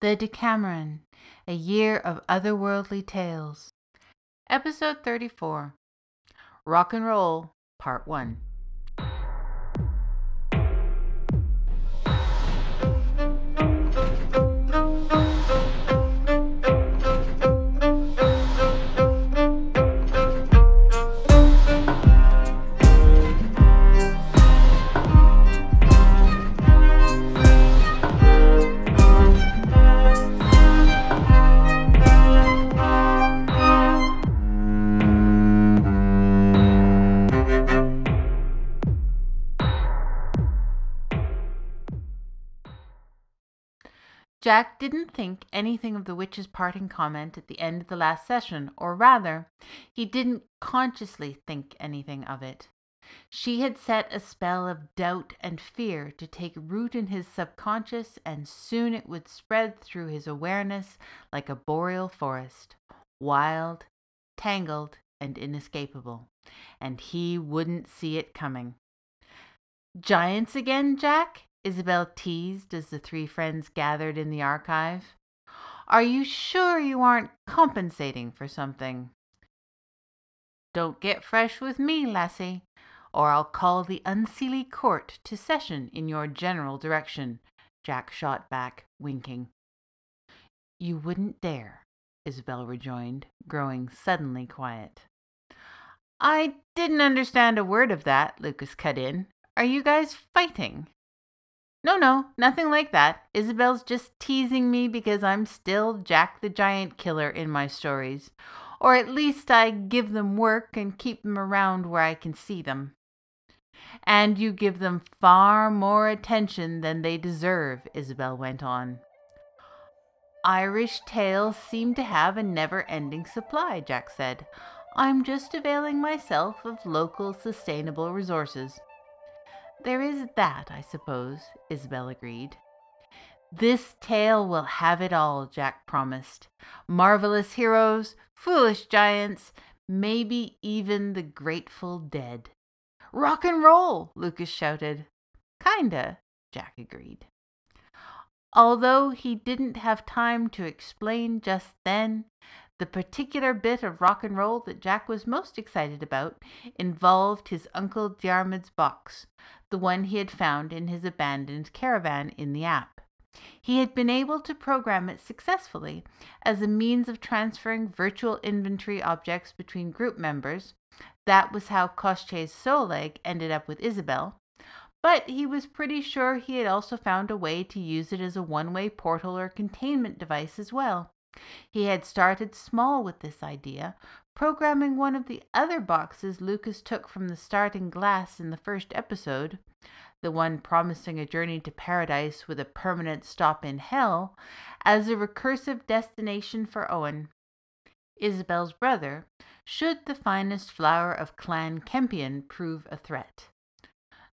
The Deckameron, A Year of Otherworldly Tales. Episode 34 Rock and Roll, Part 1. Jack didn't think anything of the witch's parting comment at the end of the last session, or rather, he didn't consciously think anything of it. She had set a spell of doubt and fear to take root in his subconscious, and soon it would spread through his awareness like a boreal forest, wild, tangled, and inescapable, and he wouldn't see it coming. Giants again, Jack? Isabel teased as the three friends gathered in the archive. Are you sure you aren't compensating for something? Don't get fresh with me, lassie, or I'll call the unseelie court to session in your general direction, Jack shot back, winking. You wouldn't dare, Isabel rejoined, growing suddenly quiet. I didn't understand a word of that, Lucas cut in. Are you guys fighting? No, no, nothing like that. Isabel's just teasing me because I'm still Jack the Giant Killer in my stories. Or at least I give them work and keep them around where I can see them. And you give them far more attention than they deserve, Isabel went on. Irish tales seem to have a never ending supply, Jack said. I'm just availing myself of local sustainable resources. There is that, I suppose, Isabel agreed. This tale will have it all, Jack promised. Marvelous heroes, foolish giants, maybe even the Grateful Dead. Rock and roll, Lucas shouted. Kinda, Jack agreed. Although he didn't have time to explain just then, the particular bit of rock and roll that Jack was most excited about involved his Uncle Diarmid's box, the one he had found in his abandoned caravan in the app. He had been able to program it successfully as a means of transferring virtual inventory objects between group members. That was how Koshchei's soul egg ended up with Isabel. But he was pretty sure he had also found a way to use it as a one way portal or containment device as well. He had started small with this idea, programming one of the other boxes Lucas took from the starting glass in the first episode, the one promising a journey to paradise with a permanent stop in hell, as a recursive destination for Owen, Isabel's brother, should the finest flower of Clan Kempion prove a threat.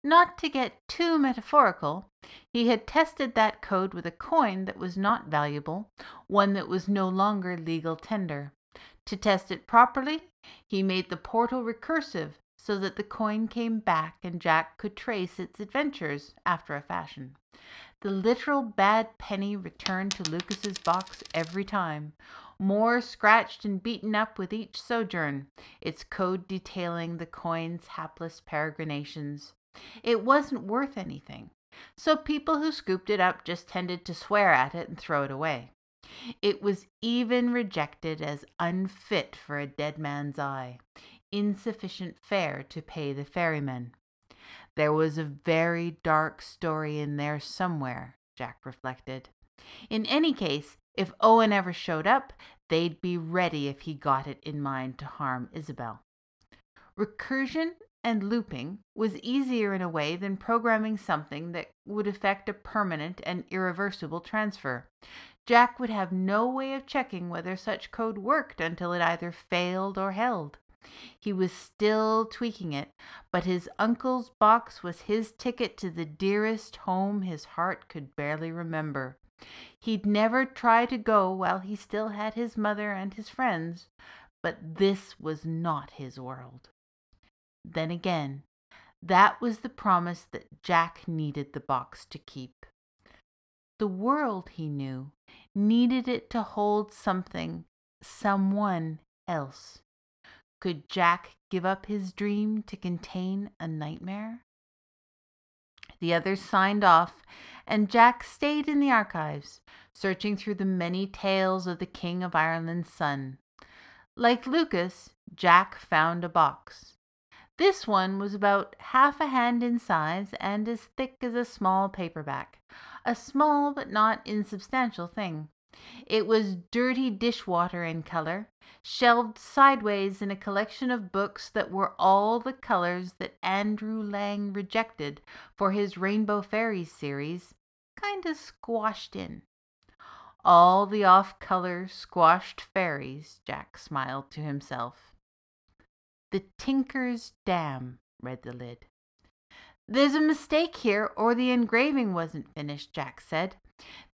Not to get too metaphorical, he had tested that code with a coin that was not valuable, one that was no longer legal tender. To test it properly, he made the portal recursive so that the coin came back and Jack could trace its adventures after a fashion. The literal bad penny returned to Lucas's box every time, more scratched and beaten up with each sojourn, its code detailing the coin's hapless peregrinations. It wasn't worth anything, so people who scooped it up just tended to swear at it and throw it away. It was even rejected as unfit for a dead man's eye, insufficient fare to pay the ferryman. There was a very dark story in there somewhere, Jack reflected. In any case, if Owen ever showed up, they'd be ready if he got it in mind to harm Isabel. Recursion and looping was easier in a way than programming something that would effect a permanent and irreversible transfer. Jack would have no way of checking whether such code worked until it either failed or held. He was still tweaking it, but his uncle's box was his ticket to the dearest home his heart could barely remember. He'd never try to go while he still had his mother and his friends, but this was not his world. Then again, that was the promise that Jack needed the box to keep. The world, he knew, needed it to hold something, someone else. Could Jack give up his dream to contain a nightmare? The others signed off, and Jack stayed in the archives, searching through the many tales of the King of Ireland's son. Like Lucas, Jack found a box. This one was about half a hand in size and as thick as a small paperback, a small but not insubstantial thing. It was dirty dishwater in color, shelved sideways in a collection of books that were all the colors that Andrew Lang rejected for his Rainbow Fairies series, kind of squashed in. All the off color, squashed fairies, Jack smiled to himself. The Tinker's Dam, read the lid. There's a mistake here, or the engraving wasn't finished, Jack said.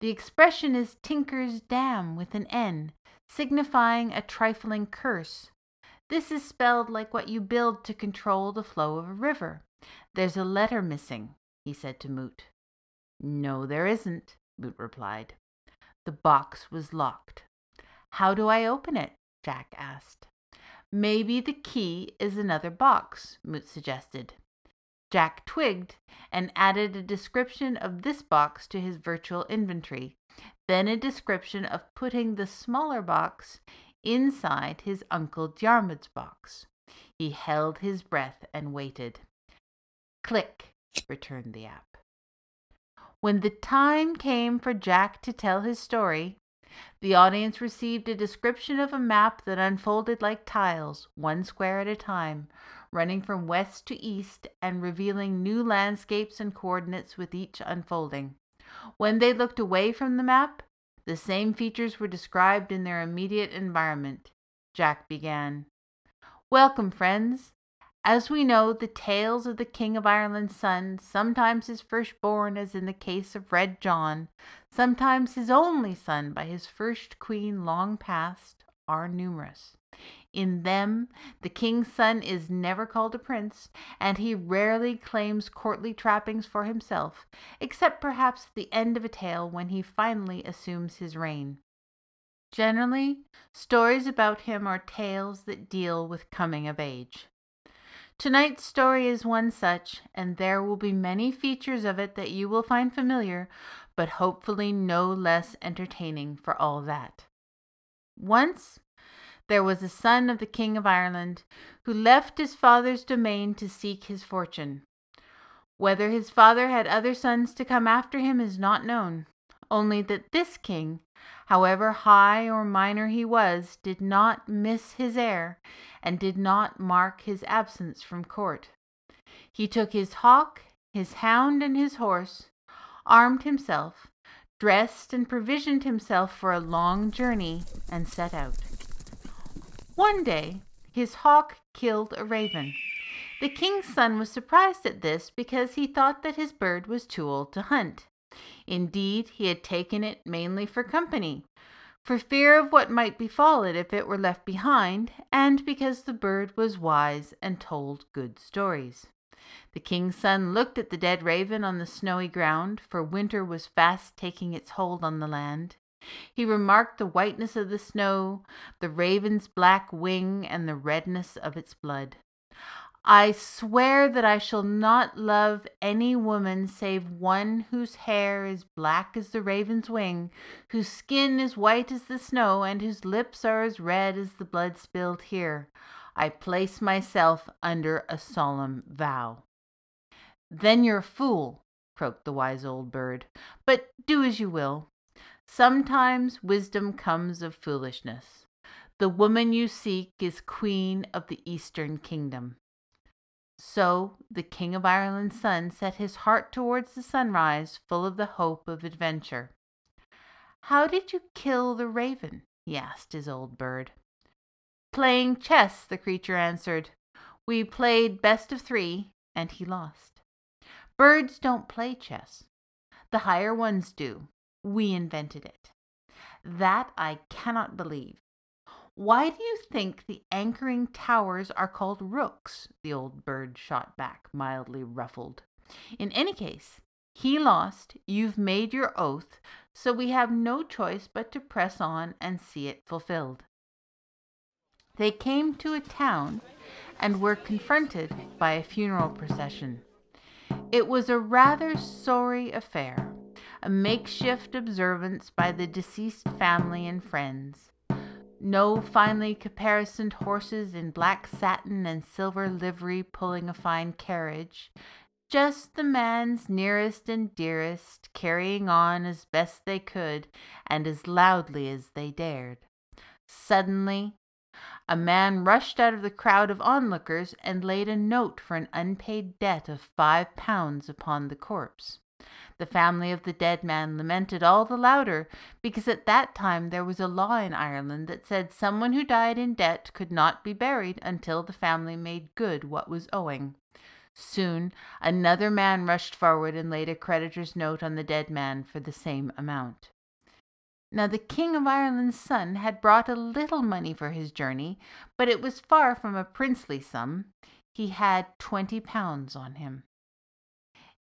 The expression is Tinker's Damn with an N, signifying a trifling curse. This is spelled like what you build to control the flow of a river. There's a letter missing, he said to Moot. No, there isn't, Moot replied. The box was locked. How do I open it? Jack asked. Maybe the key is another box, Moot suggested. Jack twigged and added a description of this box to his virtual inventory, then a description of putting the smaller box inside his Uncle Diarmuid's box. He held his breath and waited. Click, returned the app. When the time came for Jack to tell his story, the audience received a description of a map that unfolded like tiles, one square at a time, running from west to east and revealing new landscapes and coordinates with each unfolding. When they looked away from the map, the same features were described in their immediate environment. Jack began. Welcome, friends. As we know, the tales of the King of Ireland's son, sometimes his firstborn, as in the case of Red John, sometimes his only son by his first queen long past, are numerous. In them, the king's son is never called a prince, and he rarely claims courtly trappings for himself, except perhaps at the end of a tale when he finally assumes his reign. Generally, stories about him are tales that deal with coming of age. Tonight's story is one such, and there will be many features of it that you will find familiar, but hopefully no less entertaining for all that. Once there was a son of the King of Ireland who left his father's domain to seek his fortune. Whether his father had other sons to come after him is not known, only that this king, however high or minor he was, did not miss his heir and did not mark his absence from court. He took his hawk, his hound, and his horse, armed himself, dressed and provisioned himself for a long journey, and set out. One day his hawk killed a raven. The king's son was surprised at this because he thought that his bird was too old to hunt. Indeed, he had taken it mainly for company, for fear of what might befall it if it were left behind, and because the bird was wise and told good stories. The king's son looked at the dead raven on the snowy ground, for winter was fast taking its hold on the land. He remarked the whiteness of the snow, the raven's black wing, and the redness of its blood. I swear that I shall not love any woman save one whose hair is black as the raven's wing, whose skin is white as the snow, and whose lips are as red as the blood spilled here. I place myself under a solemn vow. Then you're a fool, croaked the wise old bird. But do as you will. Sometimes wisdom comes of foolishness. The woman you seek is queen of the eastern kingdom. So the King of Ireland's son set his heart towards the sunrise, full of the hope of adventure. How did you kill the raven? he asked his old bird. Playing chess, the creature answered. We played best of three, and he lost. Birds don't play chess. The higher ones do. We invented it. That I cannot believe. Why do you think the anchoring towers are called rooks? The old bird shot back, mildly ruffled. In any case, He lost, you've made your oath, so we have no choice but to press on and see it fulfilled. They came to a town and were confronted by a funeral procession. It was a rather sorry affair, a makeshift observance by the deceased family and friends. No finely caparisoned horses in black satin and silver livery pulling a fine carriage, just the man's nearest and dearest carrying on as best they could and as loudly as they dared. Suddenly, a man rushed out of the crowd of onlookers and laid a note for an unpaid debt of five pounds upon the corpse. The family of the dead man lamented all the louder because at that time there was a law in Ireland that said someone who died in debt could not be buried until the family made good what was owing. Soon another man rushed forward and laid a creditor's note on the dead man for the same amount. Now the King of Ireland's son had brought a little money for his journey, but it was far from a princely sum. He had twenty pounds on him.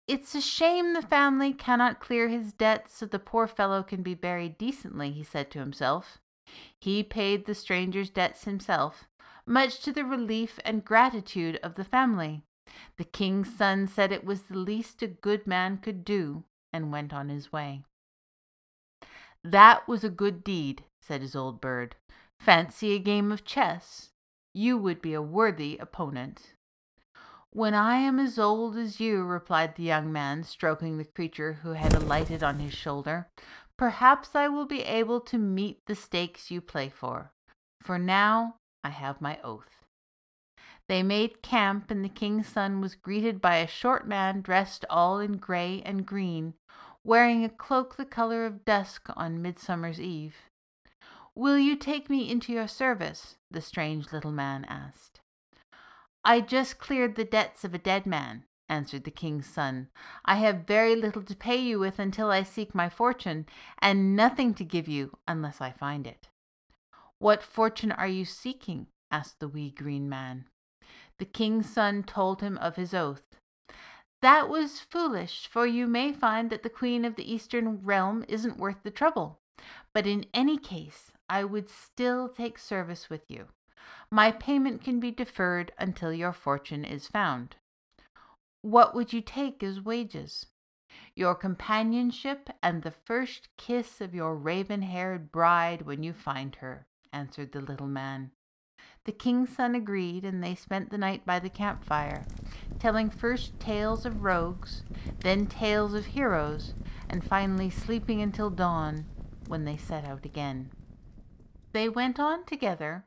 It's a shame the family cannot clear his debts so the poor fellow can be buried decently, he said to himself. He paid the stranger's debts himself, much to the relief and gratitude of the family. The king's son said it was the least a good man could do, and went on his way. That was a good deed, said his old bird. Fancy a game of chess. You would be a worthy opponent. When I am as old as you, replied the young man, stroking the creature who had alighted on his shoulder, perhaps I will be able to meet the stakes you play for. For now I have my oath. They made camp, and the king's son was greeted by a short man dressed all in gray and green, wearing a cloak the color of dusk on Midsummer's Eve. Will you take me into your service? the strange little man asked. I just cleared the debts of a dead man, answered the king's son. I have very little to pay you with until I seek my fortune, and nothing to give you unless I find it. What fortune are you seeking? asked the wee green man. The king's son told him of his oath. That was foolish, for you may find that the queen of the eastern realm isn't worth the trouble. But in any case, I would still take service with you. My payment can be deferred until your fortune is found. What would you take as wages? Your companionship and the first kiss of your raven haired bride when you find her, answered the little man. The king's son agreed, and they spent the night by the campfire, telling first tales of rogues, then tales of heroes, and finally sleeping until dawn, when they set out again. They went on together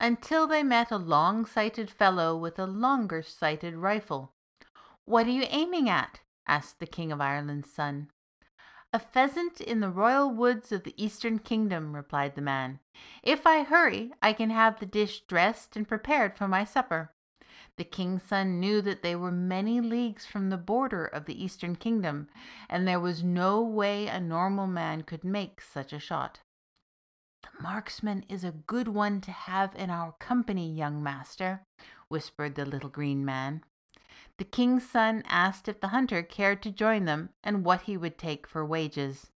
until they met a long sighted fellow with a longer sighted rifle. What are you aiming at? asked the King of Ireland's son. A pheasant in the royal woods of the Eastern Kingdom, replied the man. If I hurry, I can have the dish dressed and prepared for my supper. The king's son knew that they were many leagues from the border of the Eastern Kingdom, and there was no way a normal man could make such a shot. The marksman is a good one to have in our company, young master, whispered the little green man. The king's son asked if the hunter cared to join them and what he would take for wages.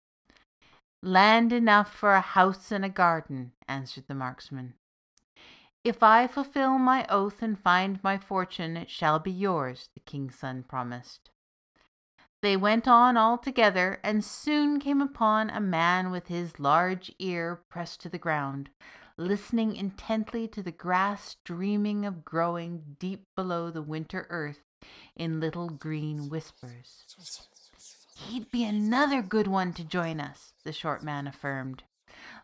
Land enough for a house and a garden, answered the marksman. If I fulfill my oath and find my fortune, it shall be yours, the king's son promised. They went on all together and soon came upon a man with his large ear pressed to the ground, listening intently to the grass dreaming of growing deep below the winter earth in little green whispers. He'd be another good one to join us, the short man affirmed.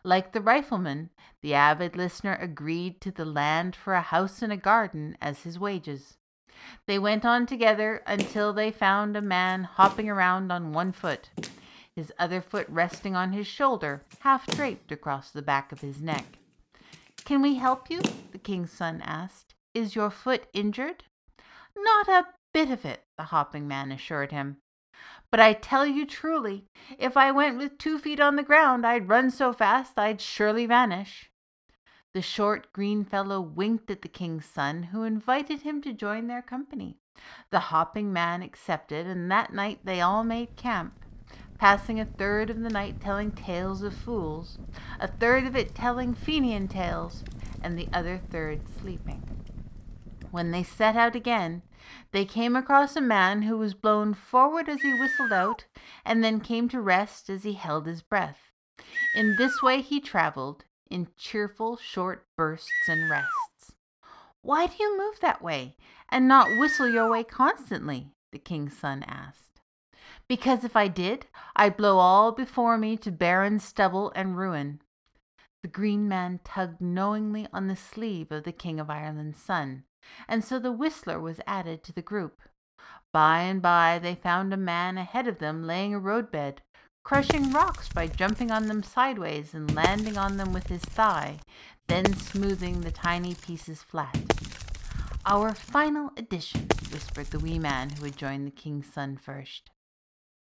Like the rifleman, the avid listener agreed to the land for a house and a garden as his wages. They went on together until they found a man hopping around on one foot, his other foot resting on his shoulder, half draped across the back of his neck. Can we help you? the king's son asked. Is your foot injured? Not a bit of it, the hopping man assured him. But I tell you truly, if I went with two feet on the ground, I'd run so fast I'd surely vanish. The short green fellow winked at the king's son, who invited him to join their company, The hopping man accepted, and that night they all made camp, passing a third of the night telling tales of fools, a third of it telling Fenian tales, and the other third sleeping. When they set out again, they came across a man who was blown forward as he whistled out, and then came to rest as he held his breath. In this way he traveled, in cheerful short bursts and rests. Why do you move that way, and not whistle your way constantly? the king's son asked. Because if I did, I'd blow all before me to barren stubble and ruin. The green man tugged knowingly on the sleeve of the King of Ireland's son, and so the whistler was added to the group. By and by they found a man ahead of them laying a roadbed, crushing rocks by jumping on them sideways and landing on them with his thigh, then smoothing the tiny pieces flat. Our final edition, whispered the wee man who had joined the king's son first.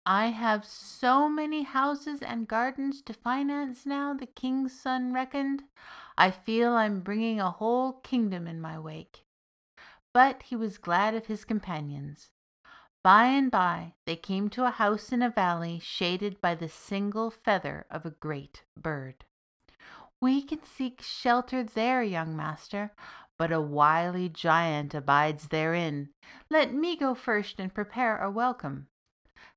I have so many houses and gardens to finance now, the king's son reckoned. I feel I'm bringing a whole kingdom in my wake. But he was glad of his companions. By and by they came to a house in a valley shaded by the single feather of a great bird. We can seek shelter there, young master, but a wily giant abides therein. Let me go first and prepare a welcome.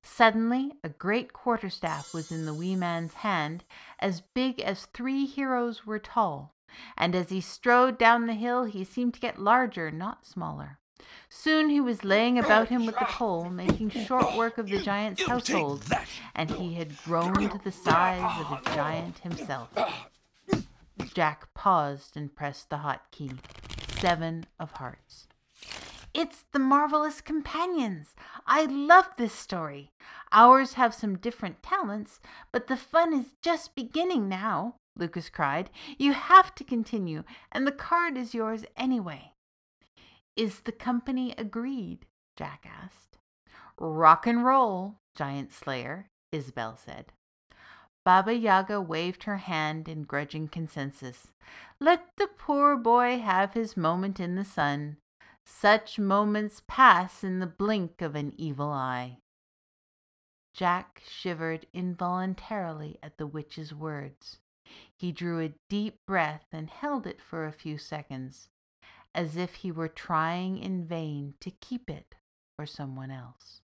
Suddenly a great quarterstaff was in the wee man's hand, as big as three heroes were tall, and as he strode down the hill he seemed to get larger, not smaller. Soon he was laying about him with the pole, making short work of the giant's household, and he had grown to the size of a giant himself. Jack paused and pressed the hot key. Seven of hearts. It's the marvelous companions. I love this story. Ours have some different talents, but the fun is just beginning now, Lucas cried. You have to continue, and the card is yours anyway. Is the company agreed? Jack asked. Rock and roll, giant slayer, Isabel said. Baba Yaga waved her hand in grudging consensus. Let the poor boy have his moment in the sun. Such moments pass in the blink of an evil eye. Jack shivered involuntarily at the witch's words. He drew a deep breath and held it for a few seconds as if he were trying in vain to keep it for someone else.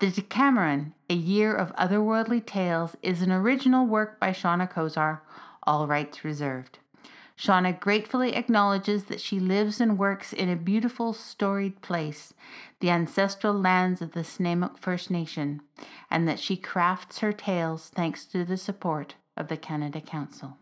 The Deckameron, A Year of Otherworldly Tales, is an original work by Seana Kozar, all rights reserved. Seana gratefully acknowledges that she lives and works in a beautiful, storied place, the ancestral lands of the Snuneymuxw First Nation, and that she crafts her tales thanks to the support of the Canada Council.